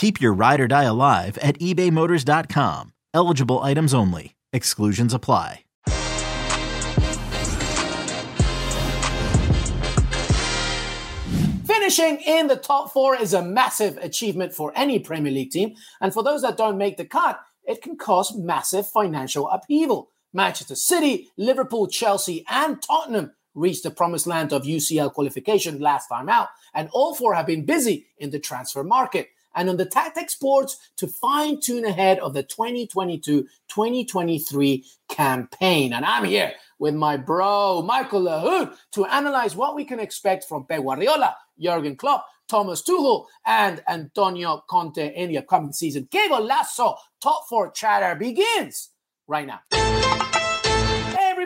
Keep your ride or die alive at ebaymotors.com. Eligible items only. Exclusions apply. Finishing in the top four is a massive achievement for any Premier League team. And for those that don't make the cut, it can cause massive financial upheaval. Manchester City, Liverpool, Chelsea, and Tottenham reached the promised land of UCL qualification last time out, and all four have been busy in the transfer market and on the Tactics boards to fine tune ahead of the 2022 2023 campaign. And I'm here with my bro, Michael Lahoud, to analyze what we can expect from Pep Guardiola, Jurgen Klopp, Thomas Tuchel, and Antonio Conte in the upcoming season. Que Golazo top four chatter begins right now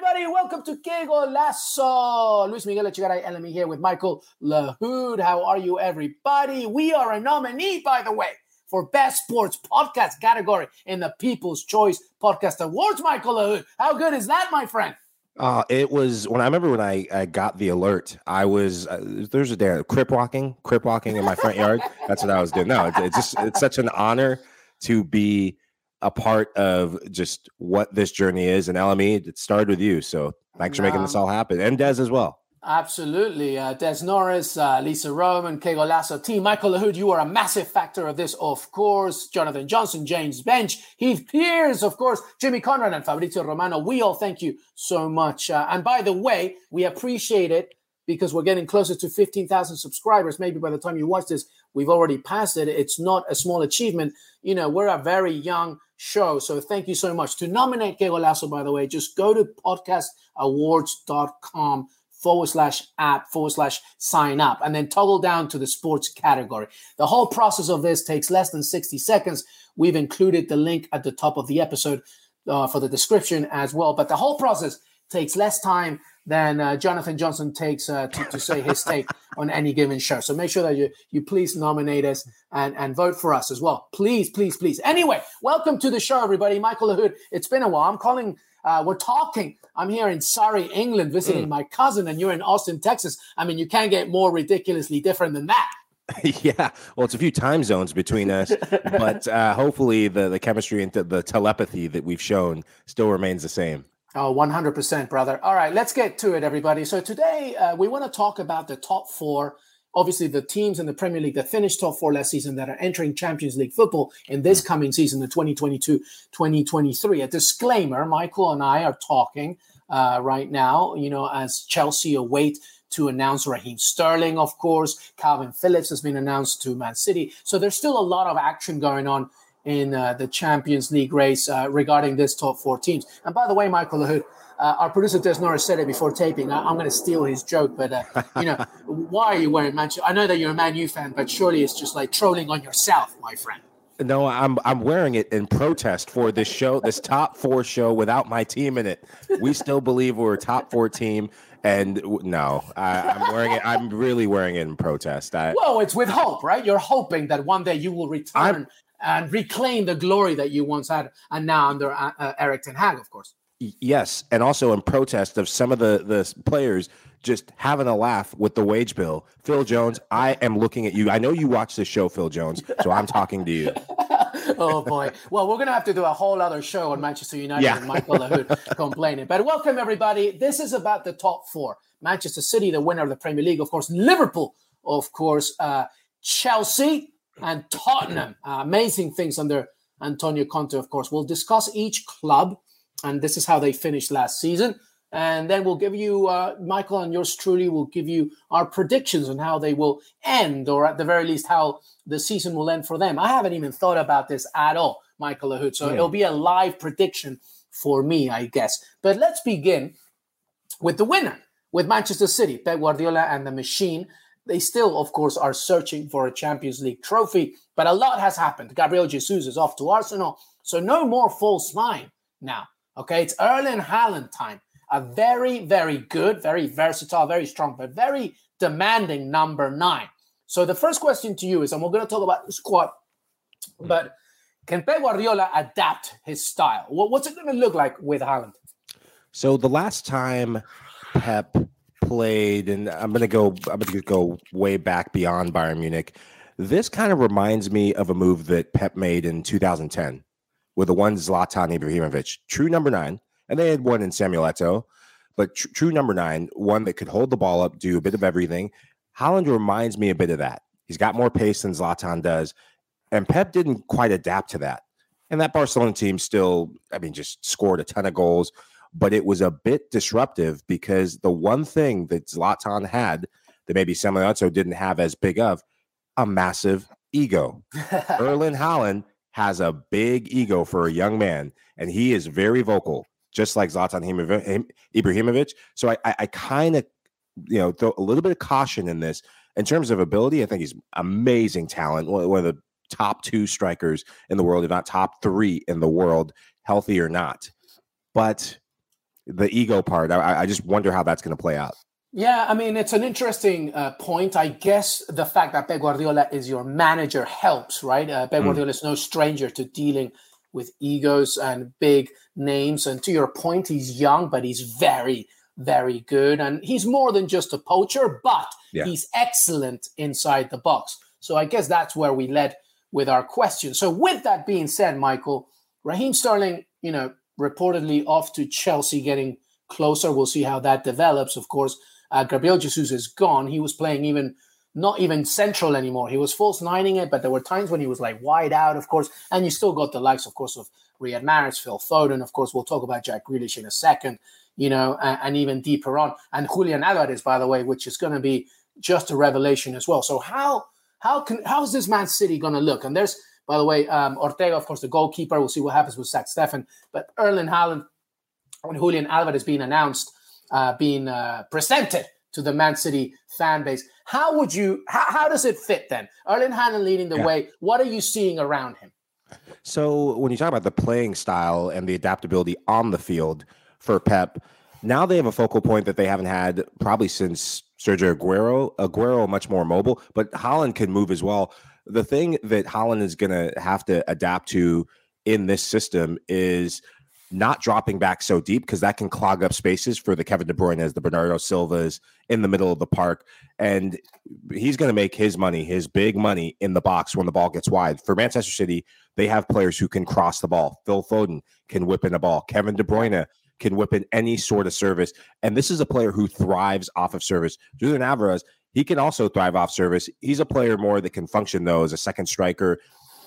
everybody. Welcome to Que Golazo. Luis Miguel Echegaray LME here with Michael Lahoud. How are you, everybody? We are a nominee, by the way, for Best Sports Podcast category in the People's Choice Podcast Awards, Michael Lahoud. How good is that, my friend? Uh, it was when I remember when I, I got the alert. I was uh, there's a day crip walking, crip walking in my front yard. That's what I was doing. No, it's just it's such an honor to be a part of just what this journey is. And LME, it started with you. So thanks for making this all happen. And Des as well. Absolutely. Uh, Des Norris, uh, Lisa Roman, Que Golazo, team. Michael Lahoud, you are a massive factor of this, of course. Jonathan Johnson, James Bench, Heath Pearce, of course, Jimmy Conrad, and Fabrizio Romano. We all thank you so much. Uh, and by the way, we appreciate it because we're getting closer to 15,000 subscribers. Maybe by the time you watch this, we've already passed it. It's not a small achievement. You know, we're a very young show. So thank you so much. To nominate Que Golazo, by the way, just go to podcastawards.com forward slash app forward slash sign up and then toggle down to the sports category. The whole process of this takes less than 60 seconds. We've included the link at the top of the episode uh, for the description as well. But the whole process takes less time than uh, Jonathan Johnson takes uh, to, to say his take on any given show. So make sure that you you please nominate us and, and vote for us as well. Please, please, please. Anyway, welcome to the show, everybody. Michael Lahoud. It's been a while. I'm calling. Uh, we're talking. I'm here in Surrey, England, visiting mm. my cousin, and you're in Austin, Texas. I mean, you can't get more ridiculously different than that. yeah, well, it's a few time zones between us, but uh, hopefully the the chemistry and the telepathy that we've shown still remains the same. Oh, 100%, brother. All right, let's get to it, everybody. So today uh, we want to talk about the top four. Obviously, the teams in the Premier League that finished top four last season that are entering Champions League football in this coming season, the 2022 2023. A disclaimer Michael and I are talking uh, right now, you know, as Chelsea await to announce Raheem Sterling, of course. Kalvin Phillips has been announced to Man City. So there's still a lot of action going on in uh, the Champions League race uh, regarding this top four teams. And by the way, Michael Lahoud, uh, our producer Des Norris said it before taping. I, am going to steal his joke, but uh, you know, why are you wearing Manchester? I know that you're a Man U fan, but surely it's just like trolling on yourself, my friend. No, I'm I'm wearing it in protest for this show, this top four show without my team in it. We still believe we're a top four team, and no, I, am wearing it. I'm really wearing it in protest. I, well, it's with hope, right? You're hoping that one day you will return I'm, and reclaim the glory that you once had, and now under uh, uh, Erik Ten Hag, of course. Yes, and also in protest of some of the the players just having a laugh with the wage bill. Phil Jones, I am looking at you. I know you watch this show, Phil Jones, so I'm talking to you. oh boy. Well, we're gonna have to do a whole other show on Manchester United yeah. and Michael Lahoud complaining. But welcome everybody. This is about the top four. Manchester City, the winner of the Premier League, of course. Liverpool, of course. Uh, Chelsea, and Tottenham. Uh, amazing things under Antonio Conte, of course. We'll discuss each club, and this is how they finished last season. And then we'll give you, uh, Michael and yours truly will give you our predictions on how they will end, or at the very least, how the season will end for them. I haven't even thought about this at all, Michael Lahoud. So yeah. it'll be a live prediction for me, I guess. But let's begin with the winner, with Manchester City, Pep Guardiola and the machine. They still, of course, are searching for a Champions League trophy, but a lot has happened. Gabriel Jesus is off to Arsenal, so no more false nine now. Okay, it's Erling Haaland time. A very, very good, very versatile, very strong, but very demanding number nine. So the first question to you is, and we're going to talk about the squad, but can Pep Guardiola adapt his style? What's it going to look like with Haaland? So the last time Pep played, and I'm to go, I'm to go way back beyond Bayern Munich. This kind of reminds me of a move that Pep made in 2010 with the one Zlatan Ibrahimovic, true number nine, and they had one in Samuel Eto'o, but tr- true number nine, one that could hold the ball up, do a bit of everything. Haaland reminds me a bit of that. He's got more pace than Zlatan does, and Pep didn't quite adapt to that. And that Barcelona team still, I mean, just scored a ton of goals, but it was a bit disruptive because the one thing that Zlatan had that maybe Samuel didn't have as big of a massive ego. Erling Haaland has a big ego for a young man, and he is very vocal, just like Zlatan Ibrahimovic. So I, I, I kind of, you know, throw a little bit of caution in this. In terms of ability, I think he's amazing talent, one of the top two strikers in the world, if not top three in the world, healthy or not. But the ego part, I, I just wonder how that's going to play out. Yeah, I mean, it's an interesting uh, point. I guess the fact that Pep Guardiola is your manager helps, right? Uh, Pep mm. Guardiola is no stranger to dealing with egos and big names. And to your point, he's young, but he's very, very good. And he's more than just a poacher, but yeah. he's excellent inside the box. So I guess that's where we led with our question. So, with that being said, Michael, Raheem Sterling, you know, reportedly off to Chelsea, getting closer. We'll see how that develops. Of course, uh, Gabriel Jesus is gone. He was playing even not even central anymore. He was false nining it, but there were times when he was like wide out, of course. And you still got the likes, of course, of Riyad Mahrez, Phil Foden. Of course, we'll talk about Jack Grealish in a second, you know, and, and even deeper on. And Julian Alvarez, by the way, which is going to be just a revelation as well. So how how can how's this Man City going to look? And there's by the way, um, Ortega, of course, the goalkeeper. We'll see what happens with Zach Steffen. But Erling Haaland and Julian Alvarez being announced, uh, being uh, presented to the Man City fan base. How would you? How, how does it fit then? Erling Haaland leading the yeah. way. What are you seeing around him? So when you talk about the playing style and the adaptability on the field for Pep, now they have a focal point that they haven't had probably since Sergio Aguero. Aguero much more mobile, but Haaland can move as well the thing that Haaland is going to have to adapt to in this system is not dropping back so deep because that can clog up spaces for the Kevin De Bruyne as the Bernardo Silvas in the middle of the park. And he's going to make his money, his big money in the box when the ball gets wide. For Manchester City, they have players who can cross the ball. Phil Foden can whip in a ball. Kevin De Bruyne can whip in any sort of service. And this is a player who thrives off of service. Julian Alvarez, he can also thrive off service. He's a player more that can function though as a second striker,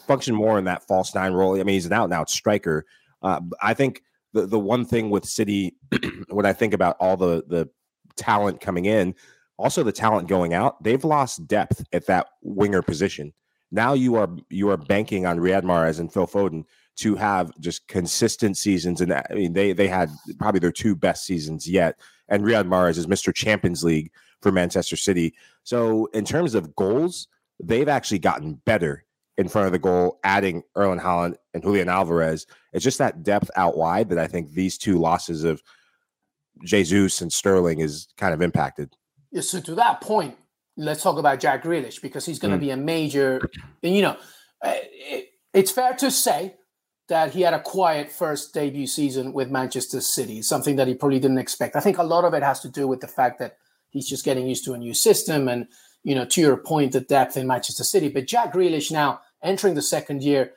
function more in that false nine role. I mean, he's an out and out striker. Uh, I think the the one thing with City, when I think about all the the talent coming in, also the talent going out, they've lost depth at that winger position. Now you are you are banking on Riyad Mahrez and Phil Foden to have just consistent seasons, and I mean they they had probably their two best seasons yet. And Riyad Mahrez is Mr. Champions League for Manchester City. So in terms of goals, they've actually gotten better in front of the goal, adding Erling Haaland and Julian Alvarez. It's just that depth out wide that I think these two losses of Jesus and Sterling is kind of impacted. Yeah, so to that point, let's talk about Jack Grealish because he's going to mm. be a major. And you know, uh, it, it's fair to say that he had a quiet first debut season with Manchester City, something that he probably didn't expect. I think a lot of it has to do with the fact that he's just getting used to a new system. And you know to your point the depth in Manchester City but Jack Grealish now entering the second year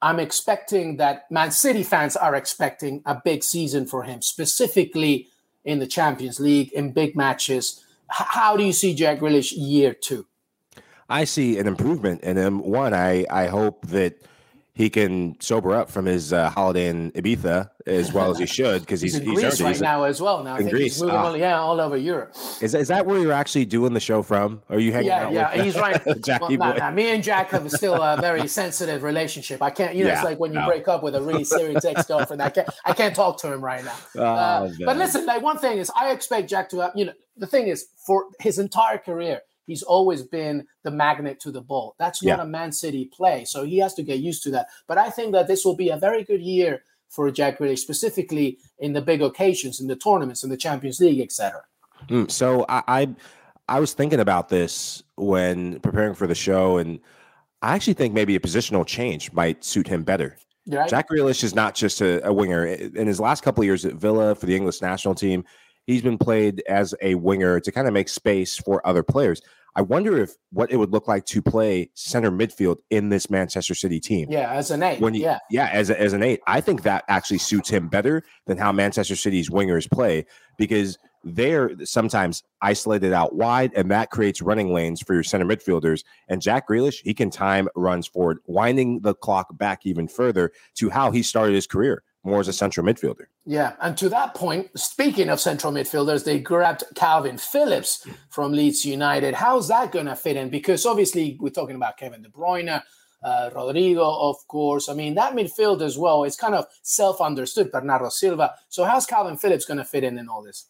I'm expecting that Man City fans are expecting a big season for him specifically in the Champions League in big matches. How do you see Jack Grealish year 2 I see an improvement in him. One I I hope that he can sober up from his uh, holiday in Ibiza as well as he should because he's, he's in he's Greece right he's now as well. Now I think Greece. he's moving Ah. all, yeah, all over Europe. Is, is that where you're actually doing the show from? Are you hanging Yeah, out yeah, with he's right. well, Jackie nah, boy? nah, me and Jack have still a very sensitive relationship. I can't, you know, it's like when you no. break up with a really serious ex girlfriend. I can't, I can't talk to him right now. Oh, Uh, but listen, like one thing is, I expect Jack to have. You know, the thing is, for his entire career, he's always been the magnet to the ball. That's not Yeah. a Man City play, so he has to get used to that. But I think that this will be a very good year for Jack Grealish, specifically in the big occasions, in the tournaments, in the Champions League, etc. Mm, so I, I I was thinking about this when preparing for the show, and I actually think maybe a positional change might suit him better. Right? Jack Grealish is not just a, a winger. In his last couple of years at Villa for the English national team, he's been played as a winger to kind of make space for other players. I wonder if what it would look like to play center midfield in this Manchester City team. yeah, as an eight. When you, yeah. yeah, as, a, as an eight, I think that actually suits him better than how Manchester City's wingers play because they're sometimes isolated out wide, and that creates running lanes for your center midfielders. And Jack Grealish, he can time runs forward, winding the clock back even further to how he started his career, more as a central midfielder. Yeah, and to that point, speaking of central midfielders, they grabbed Kalvin Phillips from Leeds United. How's that going to fit in? Because obviously, we're talking about Kevin De Bruyne, uh, Rodrigo, of course. I mean, that midfield as well is kind of self understood, Bernardo Silva. So, how's Kalvin Phillips going to fit in in all this?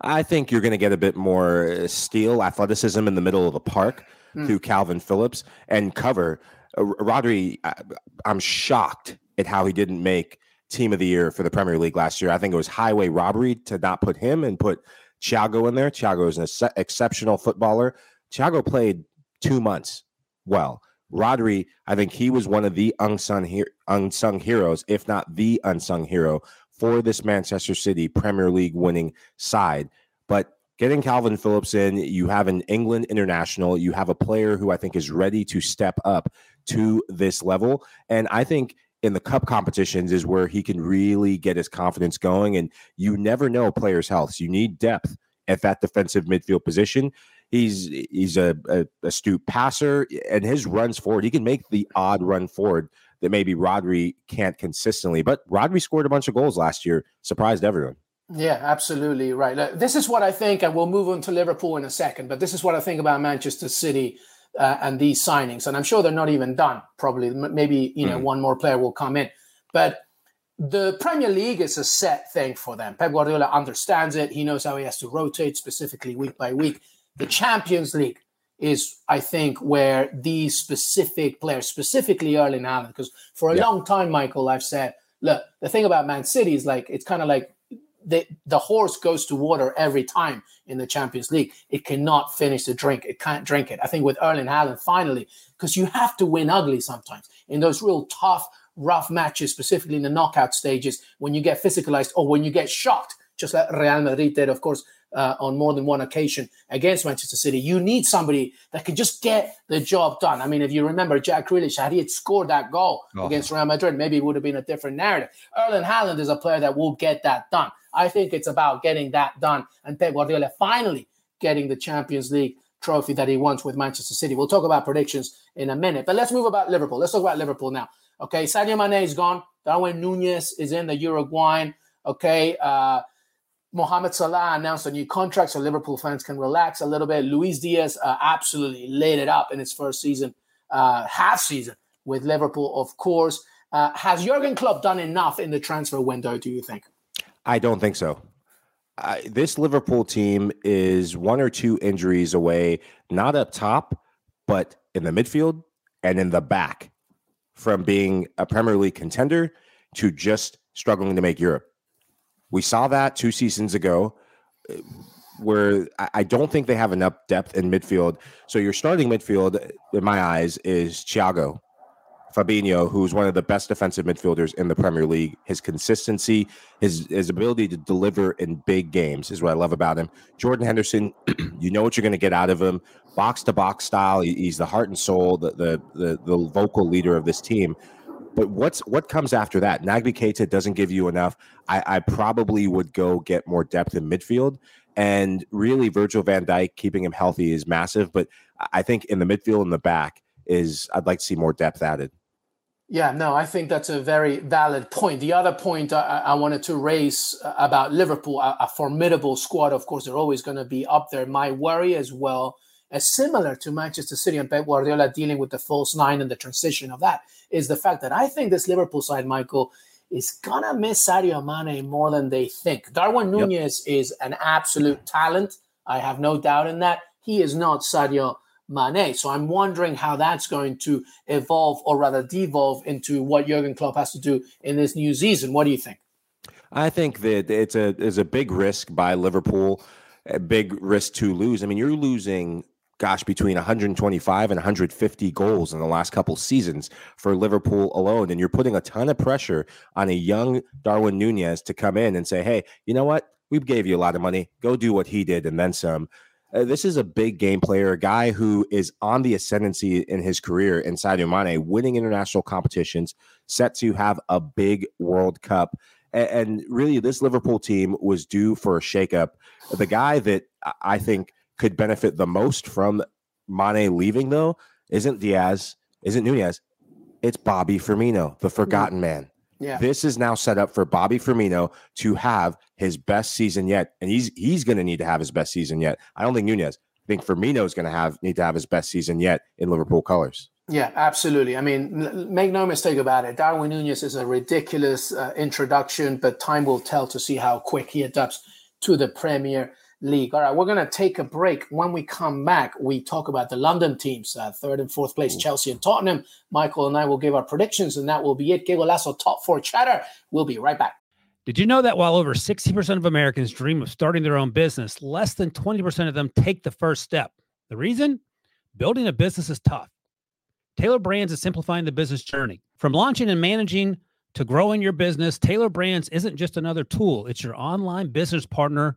I think you're going to get a bit more uh, steel athleticism in the middle of the park Mm. through Kalvin Phillips and cover. Uh, Rodri, I, I'm shocked at how he didn't make team of the year for the Premier League last year. I think it was highway robbery to not put him and put Thiago in there. Thiago is an ex- exceptional footballer. Thiago played two months well. Rodri, I think he was one of the unsung, he- unsung heroes, if not the unsung hero for this Manchester City Premier League winning side. But getting Kalvin Phillips in, you have an England international, you have a player who I think is ready to step up to this level. And I think in the cup competitions is where he can really get his confidence going. And you never know players' health. You need depth at that defensive midfield position. He's he's a, a astute passer, and his runs forward, he can make the odd run forward that maybe Rodri can't consistently. But Rodri scored a bunch of goals last year, surprised everyone. Yeah, absolutely right. This is what I think, and we'll move on to Liverpool in a second, but this is what I think about Manchester City uh, and these signings. And I'm sure they're not even done, probably. Maybe, you know, Mhm. one more player will come in. But the Premier League is a set thing for them. Pep Guardiola understands it. He knows how he has to rotate specifically week by week. The Champions League is, I think, where these specific players, specifically Erling Haaland, because for a Yeah. long time, Michael, I've said, look, the thing about Man City is like, it's kind of like the, the horse goes to water every time in the Champions League. It cannot finish the drink. It can't drink it. I think with Erling Haaland, finally, because you have to win ugly sometimes in those real tough, rough matches, specifically in the knockout stages, when you get physicalized or when you get shocked, just like Real Madrid did, of course, uh, on more than one occasion against Manchester City. You need somebody that can just get the job done. I mean, if you remember Jack Grealish, had he had scored that goal Oh. against Real Madrid, maybe it would have been a different narrative. Erling Haaland is a player that will get that done. I think it's about getting that done and Pep Guardiola finally getting the Champions League trophy that he wants with Manchester City. We'll talk about predictions in a minute, but let's move about Liverpool. Let's talk about Liverpool now. Okay, Sadio Mane is gone. Darwin Nunez is in the Uruguayan. Okay, uh, Mohamed Salah announced a new contract, so Liverpool fans can relax a little bit. Luis Diaz uh, absolutely lit it up in his first season, uh, half season with Liverpool, of course. Uh, has Jurgen Klopp done enough in the transfer window? Do you think? I don't think so. I, this Liverpool team is one or two injuries away, not up top, but in the midfield and in the back from being a Premier League contender to just struggling to make Europe. We saw that two seasons ago, uh, where I I don't think they have enough depth in midfield. So your starting midfield, in my eyes, is Thiago, Fabinho, who's one of the best defensive midfielders in the Premier League. His consistency, his his ability to deliver in big games is what I love about him. Jordan Henderson, you know what you're going to get out of him. Box to box style. He's the heart and soul, the, the the the vocal leader of this team. But what's what comes after that? Naby Keita doesn't give you enough. I, I probably would go get more depth in midfield. And really, Virgil van Dijk keeping him healthy is massive. But I think in the midfield and the back is I'd like to see more depth added. Yeah, no, I think that's a very valid point. The other point I, I wanted to raise uh, about Liverpool, a, a formidable squad, of course, they're always going to be up there. My worry as well, as similar to Manchester City and Pep Guardiola dealing with the false nine and the transition of that, is the fact that I think this Liverpool side, Michael, is going to miss Sadio Mane more than they think. Darwin Nunez yep. is an absolute talent. I have no doubt in that. He is not Sadio Mane. So I'm wondering how that's going to evolve or rather devolve into what Jurgen Klopp has to do in this new season. What do you think? I think that it's a is a big risk by Liverpool, a big risk to lose. I mean, you're losing gosh, between 125 and 150 goals in the last couple seasons for Liverpool alone. And you're putting a ton of pressure on a young Darwin Nunez to come in and say, hey, you know what? We gave you a lot of money. Go do what he did and then some. Uh, this is a big game player, a guy who is on the ascendancy in his career in Sadio Mane, winning international competitions, set to have a big World Cup. And, and really, this Liverpool team was due for a shakeup. The guy that I think could benefit the most from Mane leaving, though, isn't Diaz, isn't Nunez. It's Bobby Firmino, the forgotten man. Yeah. This is now set up for Bobby Firmino to have his best season yet, and he's he's going to need to have his best season yet. I don't think Nunez. I think Firmino is going to have need to have his best season yet in Liverpool colors. Yeah, absolutely. I mean, make no mistake about it. Darwin Nunez is a ridiculous uh, introduction, but time will tell to see how quick he adapts to the Premier League. All right, we're going to take a break. When we come back, we talk about the London teams, uh, third and fourth place, Chelsea and Tottenham. Michael and I will give our predictions, and that will be it. Que Golazo top four chatter. We'll be right back. Did you know that while over 60% of Americans dream of starting their own business, less than 20% of them take the first step? The reason? Building a business is tough. Tailor Brands is simplifying the business journey. From launching and managing to growing your business, Tailor Brands isn't just another tool, it's your online business partner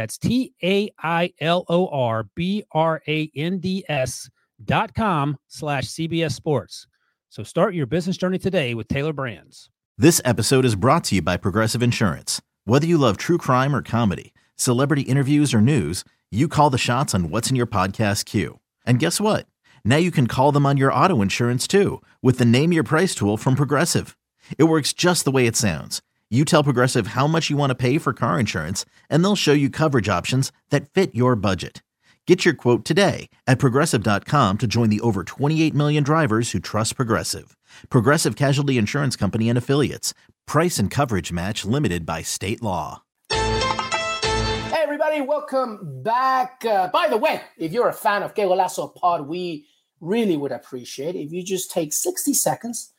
That's T A I L O R B R A N D S dot com slash CBS Sports. So start your business journey today with Tailor Brands. This episode is brought to you by Progressive Insurance. Whether you love true crime or comedy, celebrity interviews or news, you call the shots on what's in your podcast queue. And guess what? Now you can call them on your auto insurance too with the Name Your Price tool from Progressive. It works just the way it sounds you tell Progressive how much you want to pay for car insurance, and they'll show you coverage options that fit your budget. Get your quote today at progressive.com to join the over 28 million drivers who trust Progressive. Progressive Casualty Insurance Company and Affiliates. Price and coverage match limited by state law. Hey, everybody, welcome back. Uh, by the way, if you're a fan of Que Golazo Pod, we really would appreciate if you just take 60 seconds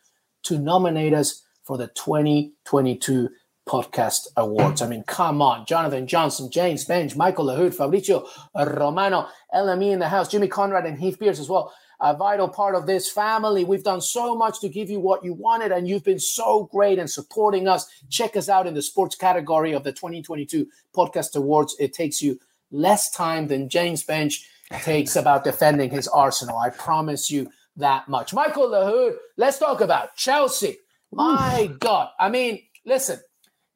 to nominate us for the 2022 Podcast Awards. I mean, come on. Jonathan Johnson, James Bench, Michael Lahoud, Fabrizio Romano, LME in the house, Jimmy Conrad, and Heath Pearce as well. A vital part of this family. We've done so much to give you what you wanted, and you've been so great in supporting us. Check us out in the sports category of the 2022 Podcast Awards. It takes you less time than James Bench takes about defending his Arsenal. I promise you that much. Michael Lahoud, let's talk about Chelsea. My God. I mean, listen,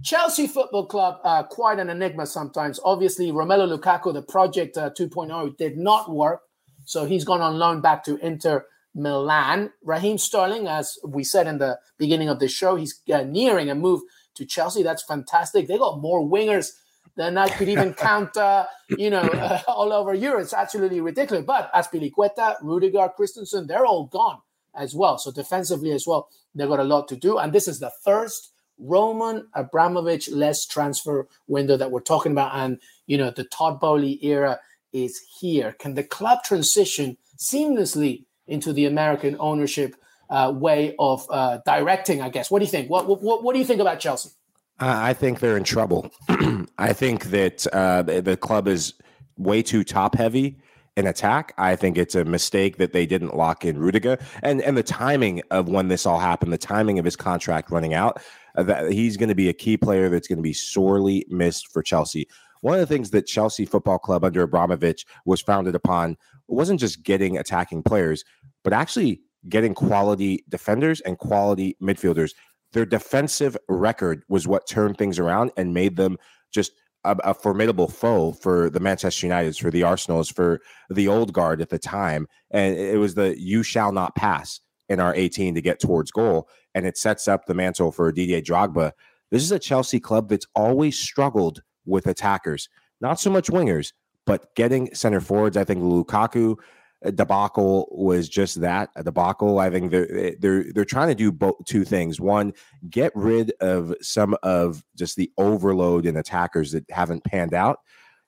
Chelsea Football Club, uh, quite an enigma sometimes. Obviously, Romelu Lukaku, the project uh, 2.0, did not work. So he's gone on loan back to Inter Milan. Raheem Sterling, as we said in the beginning of the show, he's uh, nearing a move to Chelsea. That's fantastic. They got more wingers than I could even count, uh, you know, uh, all over Europe. It's absolutely ridiculous. But Azpilicueta, Rudiger, Christensen, they're all gone as well. So defensively as well, they've got a lot to do. And this is the first Roman Abramovich less transfer window that we're talking about. And, you know, the Todd Boehly era is here. Can the club transition seamlessly into the American ownership uh, way of uh, directing, I guess? What do you think? What, what, what do you think about Chelsea? I think they're in trouble. I think that uh, the club is way too top heavy in attack. I think it's a mistake that they didn't lock in Rudiger and and the timing of when this all happened, the timing of his contract running out. Uh, that he's going to be a key player that's going to be sorely missed for Chelsea. One of the things that Chelsea Football Club under Abramovich was founded upon wasn't just getting attacking players, but actually getting quality defenders and quality midfielders. Their defensive record was what turned things around and made them just a, a, formidable foe for the Manchester Uniteds, for the Arsenals, for the old guard at the time. And it was the you shall not pass in our 18 to get towards goal. And it sets up the mantle for Didier Drogba. This is a Chelsea club that's always struggled with attackers, not so much wingers, but getting center forwards. I think Lukaku debacle was just that a debacle. I think they're eh, they're they're trying to do both two things. One, get rid of some of just the overload in attackers that haven't panned out,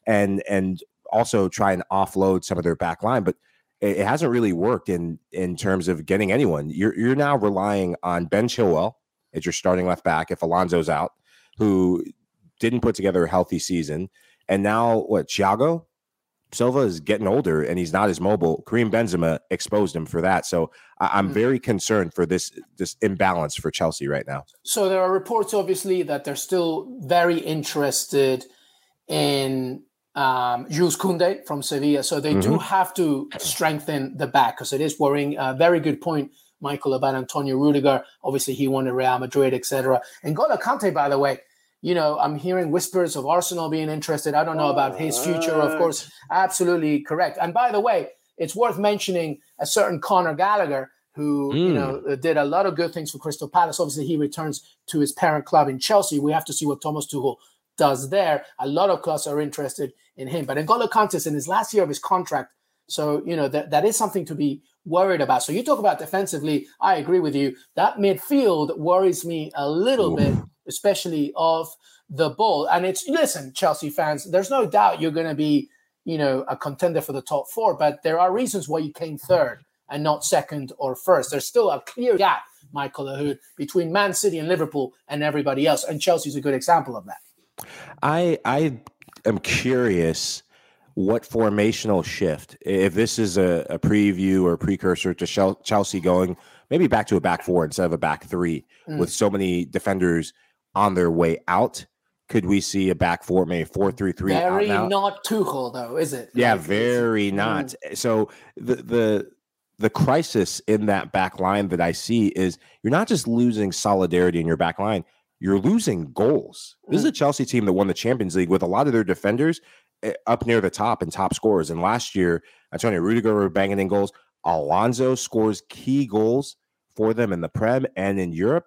and and also try and offload some of their back line. But it, it hasn't really worked in in terms of getting anyone. You're you're now relying on Ben Chilwell as your starting left back if Alonso's out, who didn't put together a healthy season, and now what? Thiago Silva is getting older and he's not as mobile. Karim Benzema exposed him for that. So I- am mm. very concerned for this this imbalance for Chelsea right now. So there are reports, obviously, that they're still very interested in um, Jules Koundé from Sevilla. So they mm-hmm. do have to strengthen the back because it is worrying. A uh, very good point, Michael, about Antonio Rudiger. Obviously, he won at Real Madrid, etc. And N'Golo Kante, by the way, you know, I'm hearing whispers of Arsenal being interested. I don't know about his future, of course. Absolutely correct. And by the way, it's worth mentioning a certain Conor Gallagher who mm. you know hmm. did a lot of good things for Crystal Palace. Obviously, he returns to his parent club in Chelsea. We have to see what Thomas Tuchel does there. A lot of clubs are interested in him. But N'Golo Kante in his last year of his contract, so you know that that is something to be worried about. So you talk about defensively. I agree with you. That midfield worries me a little Ooh. bit especially of the ball. And it's listen, Chelsea fans, there's no doubt you're going to be, you know, a contender for the top four, but there are reasons why you came third and not second or first. There's still a clear gap, Michael Lahoud, between Man City and Liverpool and everybody else. And Chelsea's a good example of that. I I am curious what formational shift, if this is a, a preview or precursor to Chelsea going maybe back to a back four instead of a back three mm. with so many defenders – on their way out. Could we see a back four, maybe four three three? Very not Tuchel, though, is it? Yeah, like, very not. Mm. So the the the crisis in that back line that I see is you're not just losing solidarity in your back line, you're losing goals. This is a mm. Chelsea team that won the Champions League with a lot of their defenders eh, up near the top and top scorers. And last year, Antonio Rudiger were banging in goals. Alonso scores key goals for them in the Prem and in Europe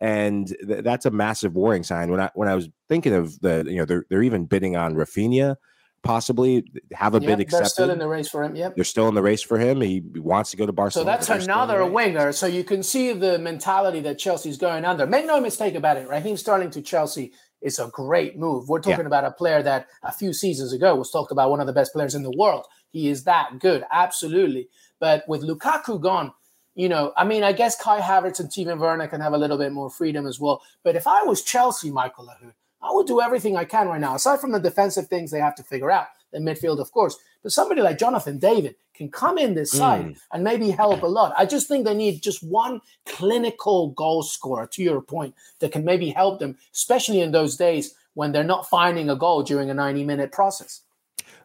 and th- that's a massive warning sign. When I when I was thinking of the, you know, they're they're even bidding on Raphinha, possibly have a yep, bid accepted. They're still in the race for him. Yep, they're still in the race for him. He wants to go to Barcelona. So that's another winger. So you can see the mentality that Chelsea's going under. Make no mistake about it. Raheem Sterling to Chelsea is a great move. We're talking yeah. about a player that a few seasons ago was talked about one of the best players in the world. He is that good, absolutely. But with Lukaku gone, you know, I mean, I guess Kai Havertz and Timo Werner can have a little bit more freedom as well. But if I was Chelsea, Michael Lahoud, I would do everything I can right now, aside from the defensive things they have to figure out, the midfield, of course. But somebody like Jonathan David can come in this side mm. and maybe help a lot. I just think they need just one clinical goal scorer, to your point, that can maybe help them, especially in those days when they're not finding a goal during a 90 minute process.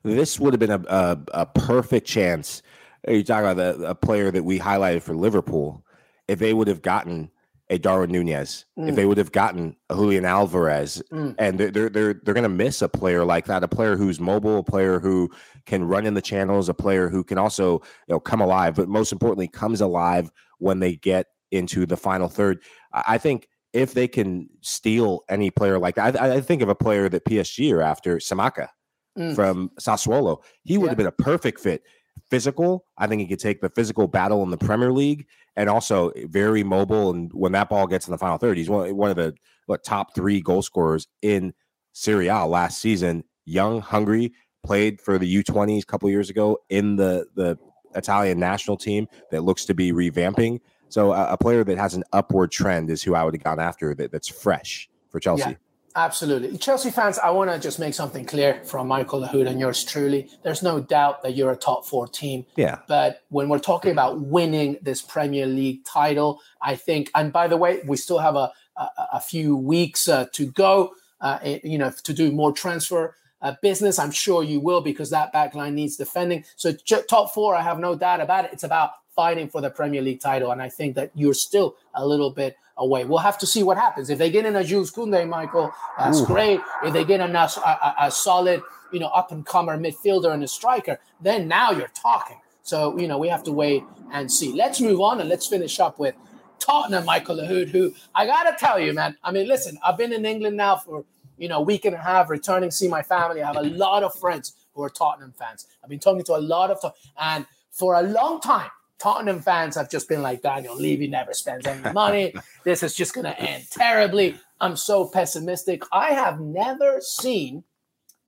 This would have been a, a, a perfect chance you talk about the, a player that we highlighted for Liverpool. If they would have gotten a Darwin Nunez, mm. if they would have gotten a Julian Alvarez, mm. and they're they're they're, they're going to miss a player like that, a player who's mobile, a player who can run in the channels, a player who can also you know come alive, but most importantly, comes alive when they get into the final third. I think if they can steal any player like that, I, I think of a player that PSG are after, Scamacca mm. from Sassuolo. He would yeah. have been a perfect fit physical. I think he could take the physical battle in the Premier League and also very mobile. And when that ball gets in the final third, he's one, one of the what, top three goal scorers in Serie A last season. Young, hungry, played for the U20s a couple years ago in the, the Italian national team that looks to be revamping. So a, a player that has an upward trend is who I would have gone after that, that's fresh for Chelsea. Yeah. Absolutely. Chelsea fans, I want to just make something clear from Michael Lahoud and yours truly. There's no doubt that you're a top four team. Yeah. But when we're talking about winning this Premier League title, I think, and by the way, we still have a, a, a few weeks uh, to go, uh, you know, to do more transfer uh, business. I'm sure you will because that backline needs defending. So top four, I have no doubt about it. It's about fighting for the Premier League title. And I think that you're still a little bit away. We'll have to see what happens. If they get in a Jules Koundé, Michael, that's Ooh. great. If they get in a, a, a solid, you know, up and comer midfielder and a striker, then now you're talking. So, you know, we have to wait and see. Let's move on and let's finish up with Tottenham, Michael Lahoud, who I got to tell you, man, I mean, listen, I've been in England now for, you know, a week and a half, returning to see my family. I have a lot of friends who are Tottenham fans. I've been talking to a lot of, and for a long time, Tottenham fans have just been like, Daniel Levy never spends any money. this is just going to end terribly. I'm so pessimistic. I have never seen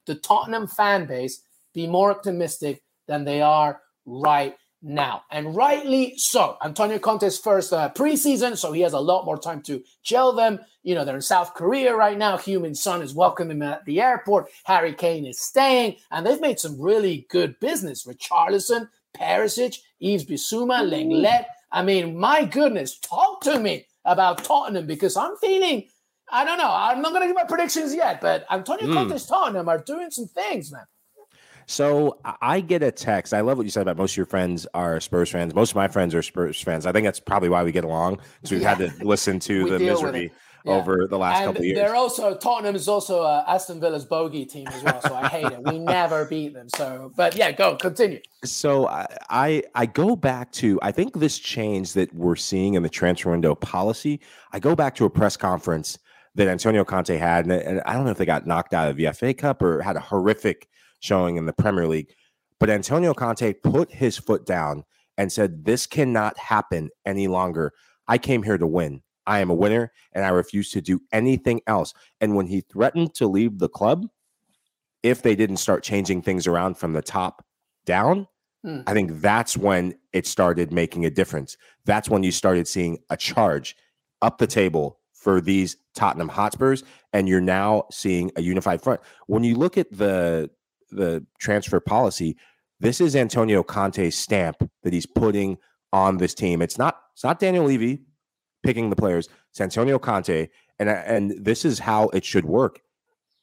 the Tottenham fan base be more optimistic than they are right now. And rightly so. Antonio Conte's first uh, preseason, so he has a lot more time to gel them. You know, they're in South Korea right now. Heung-min Son is welcoming them at the airport. Harry Kane is staying, and they've made some really good business. Richarlison Perisic, Yves Bissouma, Lenglet. I mean, my goodness, talk to me about Tottenham because I'm feeling, I don't know, I'm not going to give my predictions yet, but Antonio mm. Conte's Tottenham are doing some things, man. So I get a text. I love what you said about most of your friends are Spurs fans. Most of my friends are Spurs fans. I think that's probably why we get along because we've yeah. had to listen to the misery yeah. over the last and couple of years. They're also Tottenham is also uh, Aston Villa's bogey team as well, so I hate it. We never beat them. So, but yeah, go continue. So I, I I go back to I think this change that we're seeing in the transfer window policy. I go back to a press conference that Antonio Conte had, and, and I don't know if they got knocked out of the FA Cup or had a horrific showing in the Premier League. But Antonio Conte put his foot down and said, This cannot happen any longer. I came here to win. I am a winner and I refuse to do anything else. And when he threatened to leave the club, if they didn't start changing things around from the top down, hmm. I think that's when it started making a difference. That's when you started seeing a charge up the table for these Tottenham Hotspurs, and you're now seeing a unified front. When you look at the the transfer policy, this is Antonio Conte's stamp that he's putting on this team. It's not it's not Daniel Levy picking the players. It's Antonio Conte, and and this is how it should work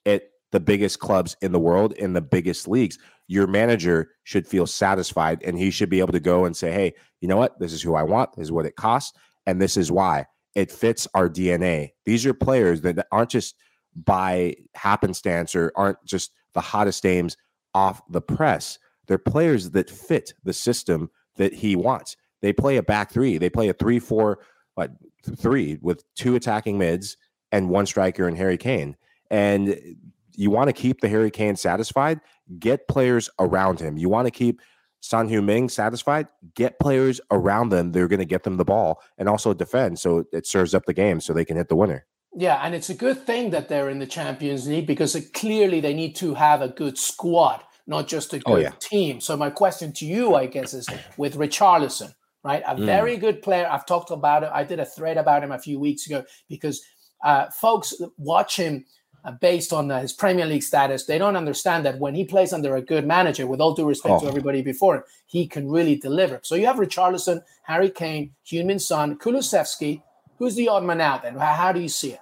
at the biggest clubs in the world in the biggest leagues. Your manager should feel satisfied, and he should be able to go and say, "Hey, you know what? This is who I want. This is what it costs, and this is why it fits our DNA." These are players that aren't just by happenstance or aren't just the hottest names off the press. They're players that fit the system that he wants. They play a back three. They play a three four what three with two attacking mids and one striker and Harry Kane. And you want to keep the Harry Kane satisfied, get players around him. You want to keep Son Heung-min satisfied, get players around them. They're going to get them the ball and also defend. So it serves up the game so they can hit the winner. Yeah, and it's a good thing that they're in the Champions League because it, clearly they need to have a good squad, not just a oh, good oh, yeah. team. So my question to you, I guess, is with Richarlison, right? A mm. very good player. I've talked about it. I did a thread about him a few weeks ago because uh, folks watch him uh, based on uh, his Premier League status. They don't understand that when he plays under a good manager, with all due respect oh. to everybody before him, he can really deliver. So you have Richarlison, Harry Kane, Heung-min Son, Kulusevski. Who's the odd man out then? How, how do you see it?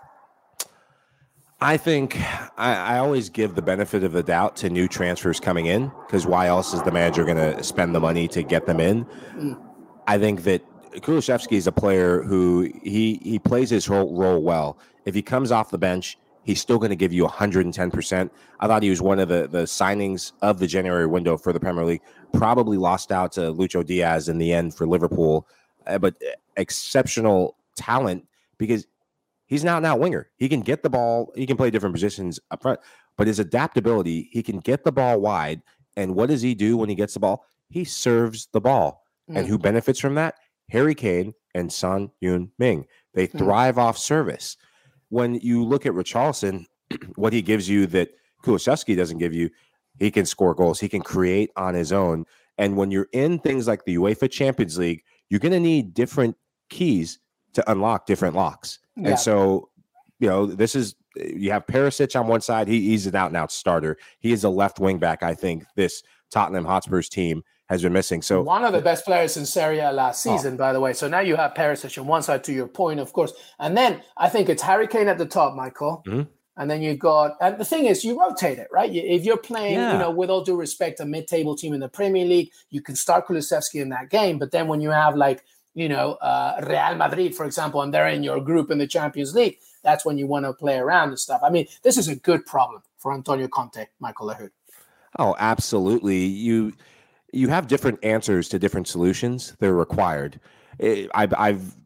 I think I, I, always give the benefit of the doubt to new transfers coming in because why else is the manager going to spend the money to get them in? Mm. I think that Kulusevski is a player who he he plays his role, role well. If he comes off the bench, he's still going to give you 110%. I thought he was one of the, the signings of the January window for the Premier League. Probably lost out to Lucho Diaz in the end for Liverpool, uh, but exceptional talent because he's not an out winger. He can get the ball, he can play different positions up front, but his adaptability, he can get the ball wide. And what does he do when he gets the ball? He serves the ball. Mm. And who mm-hmm. benefits from that? Harry Kane and Son Heung-min. They mm. thrive mm. off service. When you look at Richarlison, what he gives you that Kulusevski doesn't give you, he can score goals. He can create on his own. And when you're in things like the UEFA Champions League, you're going to need different keys to unlock different locks. Yeah. And so, you know, this is you have Perisic on one side. He, he's an out and out starter. He is a left wing back. I think this Tottenham Hotspurs team has been missing. So one of the best players in Serie A last oh. season, oh. by the way. So now you have Perisic on one side. To your point, of course, and then I think it's Harry Kane at the top, Michael. Mm-hmm. And then you've got, and the thing is, you rotate it, right? If you're playing, yeah. you know, with all due respect, a mid-table team in the Premier League, you can start Kulusevski in that game. But then when you have like, you know, uh, Real Madrid, for example, and they're in your group in the Champions League, that's when you want to play around and stuff. I mean, this is a good problem for Antonio Conte, Michael Lahoud. Oh, absolutely. You you have different answers to different solutions. They're required. Eh, I've, I've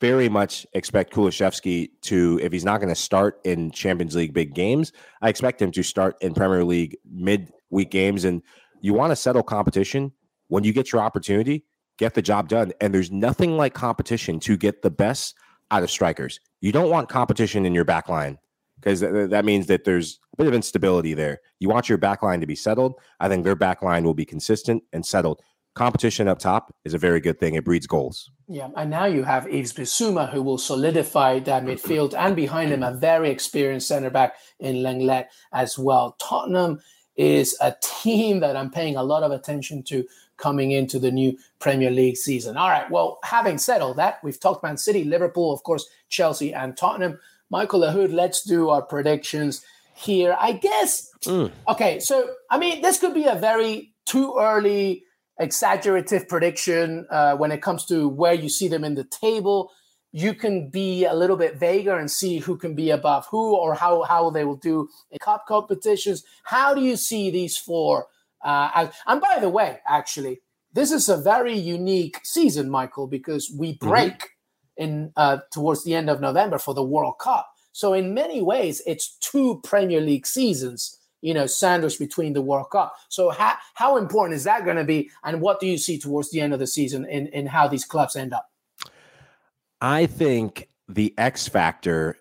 very much expect Kulusevski to, if he's not going to start in Champions League big games, I expect him to start in Premier League mid-week games. And you want to settle competition when you get your opportunity, get the job done. And there's nothing like competition to get the best out of strikers. You don't want competition in your back line because th- that means that there's a bit of instability there. You want your back line to be settled. I think their back line will be consistent and settled. Competition up top is a very good thing. It breeds goals. Yeah, and now you have Yves Bissouma who will solidify that midfield, and behind him a very experienced centre back in Lenglet as well. Tottenham is a team that I'm paying a lot of attention to coming into the new Premier League season. All right, well, having said all that, we've talked Man City, Liverpool, of course, Chelsea, and Tottenham. Michael Lahoud, let's do our predictions here. I guess. Mm. Okay, so I mean, this could be a very too early, exaggerative prediction uh, when it comes to where you see them in the table. You can be a little bit vaguer and see who can be above who or how how they will do in cup competitions. How do you see these four? Uh, and by the way, actually, this is a very unique season, Michael, because we mm-hmm. break. Mm-hmm in uh, towards the end of November for the World Cup. So in many ways, it's two Premier League seasons, you know, sandwiched between the World Cup. So how how important is that going to be, and what do you see towards the end of the season in in how these clubs end up? I think the X factor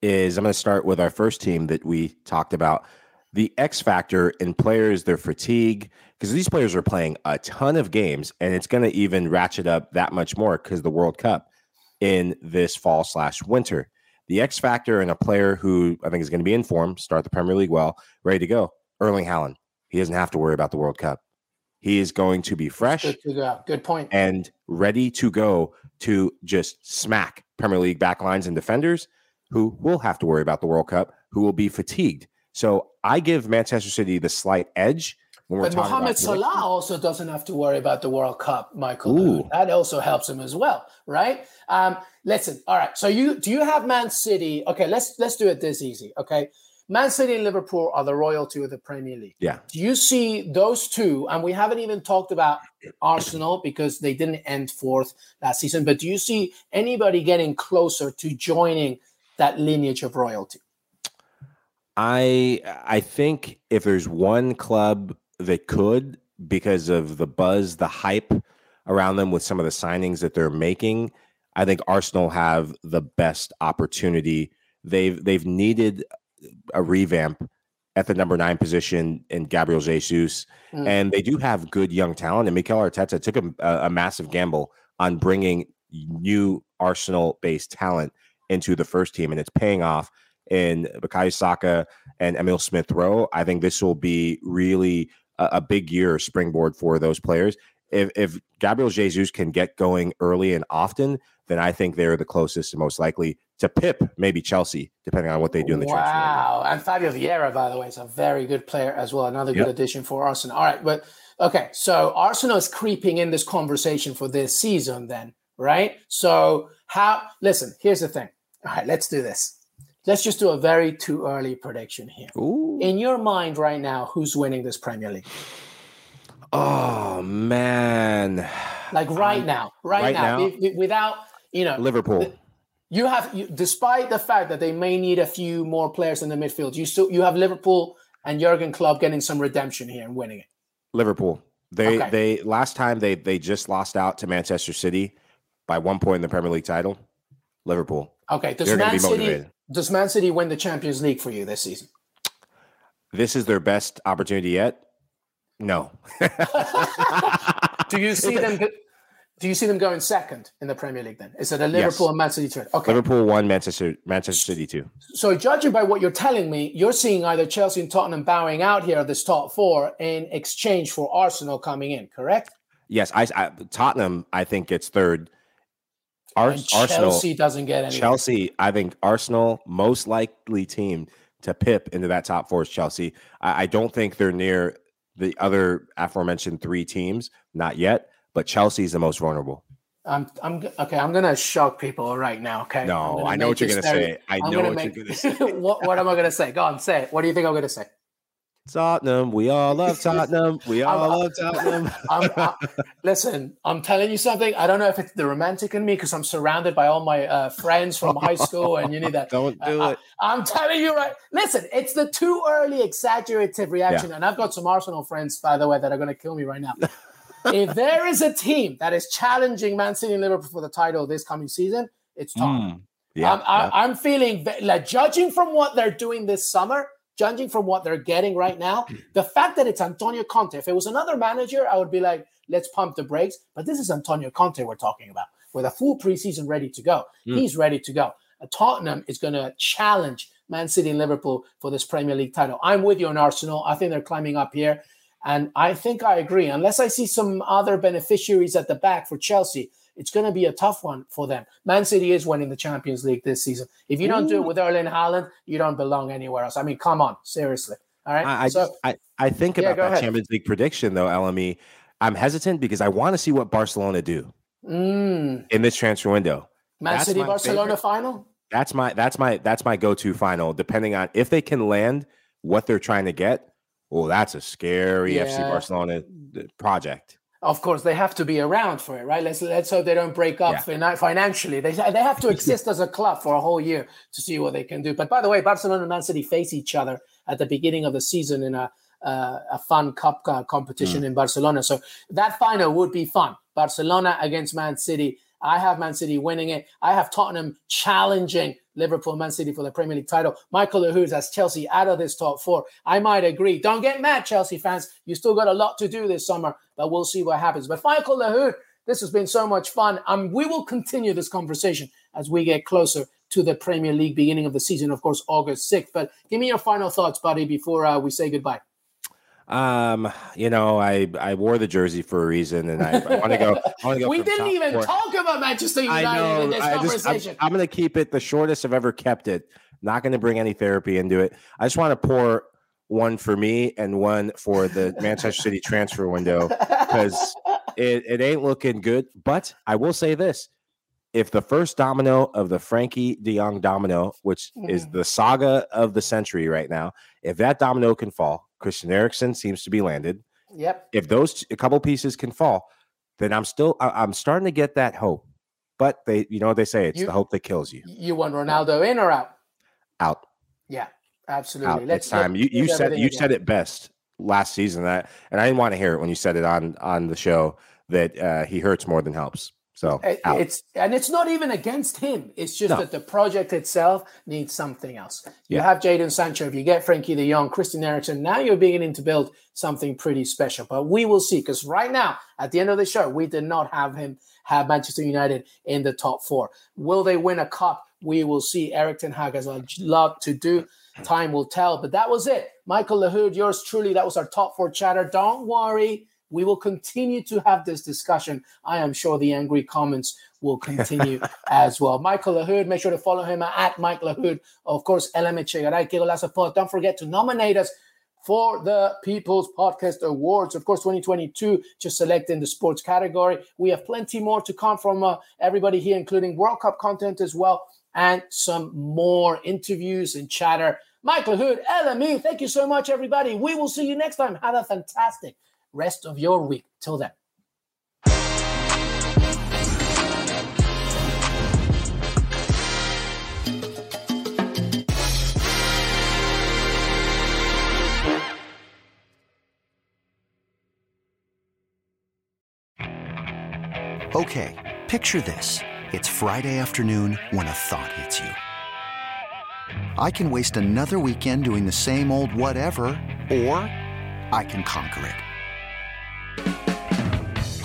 is I'm going to start with our first team that we talked about. The X factor in players, their fatigue, because these players are playing a ton of games, and it's going to even ratchet up that much more because the World Cup in this fall slash winter. The X factor in a player who I think is going to be in form, start the Premier League well, ready to go. Erling Haaland. He doesn't have to worry about the World Cup. He is going to be fresh. Good, to Good point. And ready to go to just smack Premier League backlines and defenders who will have to worry about the World Cup, who will be fatigued. So I give Manchester City the slight edge but Mohamed Salah also doesn't have to worry about the World Cup, Michael. That also helps him as well, right? Um, listen, all right. So you do you have Man City? Okay, let's let's do it this easy. Okay. Man City and Liverpool are the royalty of the Premier League. Yeah. Do you see those two? And we haven't even talked about Arsenal because they didn't end fourth last season. But do you see anybody getting closer to joining that lineage of royalty? I I think if there's one club they could because of the buzz, the hype around them with some of the signings that they're making. I think Arsenal have the best opportunity. They've they've needed a revamp at the number nine position in Gabriel Jesus, mm. and they do have good young talent. And Mikel Arteta took a, a massive gamble on bringing new Arsenal-based talent into the first team, and it's paying off in Bukayo Saka and Emil Smith Rowe. I think this will be really a, a big year springboard for those players. If, if Gabriel Jesus can get going early and often, then I think they're the closest and most likely to Pip, maybe Chelsea, depending on what they do in the wow. transfer. Wow. And Fabio Vieira, by the way, is a very good player as well. Another good addition for Arsenal. All right. But okay. So Arsenal is creeping in this conversation for this season, then, right? So, how, listen, here's the thing. All right. Let's do this. Let's just do a very too early prediction here. Ooh. In your mind right now, who's winning this Premier League? Oh man! Like right now, right, right now, now? without you know Liverpool. You have, you, despite the fact that they may need a few more players in the midfield, you still you have Liverpool and Jurgen Klopp getting some redemption here and winning it. Liverpool. They okay. they last time they they just lost out to Manchester City by one point in the Premier League title. Liverpool. Okay, does They're Man City does Man City win the Champions League for you this season? This is their best opportunity yet. No. do you see them? Do you see them going second in the Premier League then? Is it a Liverpool yes. and Man City? Okay. Liverpool one, Manchester Manchester City two. So judging by what you're telling me, you're seeing either Chelsea and Tottenham bowing out here of this top four in exchange for Arsenal coming in, correct? Yes, I, I Tottenham I think gets third. Ar- Arsenal Chelsea doesn't get any. Chelsea, I think Arsenal most likely team to pip into that top four is Chelsea. I, I don't think they're near the other aforementioned three teams, not yet but Chelsea is the most vulnerable. I'm, I'm okay. I'm gonna shock people right now. Okay. No, I know what you're gonna say. I I'm know what make, you're gonna say. what, what am I gonna say? Go on, say it. What do you think I'm gonna say? Tottenham. We all love Tottenham. We all I'm, love Tottenham. I'm, I'm, listen, I'm telling you something. I don't know if it's the romantic in me because I'm surrounded by all my uh, friends from high school, and you need that. don't do uh, it. I, am telling you right. Listen, it's the too early exaggerative reaction, yeah. and I've got some Arsenal friends, by the way, that are going to kill me right now if there is a team that is challenging Man City and Liverpool for the title this coming season, it's Tottenham. Mm, yeah, I'm, yeah. I'm, feeling like judging from what they're doing this summer, judging from what they're getting right now, the fact that it's Antonio Conte. If it was another manager, I would be like, let's pump the brakes. But this is Antonio Conte we're talking about with a full preseason ready to go. Mm. He's ready to go. Uh, Tottenham is going to challenge Man City and Liverpool for this Premier League title. I'm with you on Arsenal. I think they're climbing up here. And I think I agree. Unless I see some other beneficiaries at the back for Chelsea, it's going to be a tough one for them. Man City is winning the Champions League this season. If you don't do it with Erling Haaland, you don't belong anywhere else. I mean, come on, seriously. All right. I so, I, I think about yeah, that ahead. Champions League prediction though, LME. I'm hesitant because I want to see what Barcelona do mm. in this transfer window. Man that's City Barcelona favorite. final. That's my that's my that's my go-to final. Depending on if they can land what they're trying to get, well, that's a scary yeah. FC Barcelona uh, project. Of course, they have to be around for it, right? Let's let's hope they don't break up yeah. financially. They they have to exist as a club for a whole year to see what they can do. But by the way, Barcelona and Man City face each other at the beginning of the season in a uh, a fun cup uh, competition mm. in Barcelona. So that final would be fun. Barcelona against Man City. I have Man City winning it. I have Tottenham challenging Liverpool, Man City for the Premier League title. Michael Lahoud has Chelsea out of this top four. I might agree. Don't get mad, Chelsea fans. You still got a lot to do this summer, but we'll see what happens. But Michael Lahoud, this has been so much fun. Um, we will continue this conversation as we get closer to the Premier League beginning of the season, of course, August 6th. But give me your final thoughts, buddy, before uh, we say goodbye. Um, you know, I I wore the jersey for a reason, and I, I want to go. I go. we didn't even four. talk about Manchester United I know, in this I conversation. Just, I'm, I'm going to keep it the shortest I've ever kept it. Not going to bring any therapy into it. I just want to pour one for me and one for the Manchester City transfer window because it, it ain't looking good. But I will say this: if the first domino of the Frenkie De Jong domino, which mm. is the saga of the century right now, if that domino can fall, Christian Eriksen seems to be landed. Yep. If those a couple pieces can fall, then I'm still I, am starting to get that hope. But they, you know, what they say it's you, the hope that kills you. You want Ronaldo in or out? Out. Yeah, absolutely. Out. Let's, it's time. Let, you you said you again. said it best last season that, and I didn't want to hear it when you said it on on the show that uh, he hurts more than helps. So out. it's and it's not even against him. It's just no. that the project itself needs something else. You yeah. have Jadon Sancho. If you get Frenkie De Jong, Christian Eriksen, now you're beginning to build something pretty special. But we will see because right now, at the end of the show, we did not have him have Manchester United in the top four. Will they win a cup? We will see. Erik Ten Hag has a lot to do. Time will tell. But that was it. Michael Lahoud, yours truly. That was our top four chatter. Don't worry we will continue to have this discussion. I am sure the angry comments will continue as well. Michael Lahoud, make sure to follow him at Mike Lahoud. Of course, LM Echegaray, Kegolaza Don't forget to nominate us for the People's Podcast Awards. Of course, 2022, just select in the sports category. We have plenty more to come from uh, everybody here, including World Cup content as well, and some more interviews and chatter. Michael Lahoud, LME, thank you so much, everybody. We will see you next time. Have a fantastic rest of your week. Till then. Okay, picture this. It's Friday afternoon when a thought hits you. I can waste another weekend doing the same old whatever, or I can conquer it.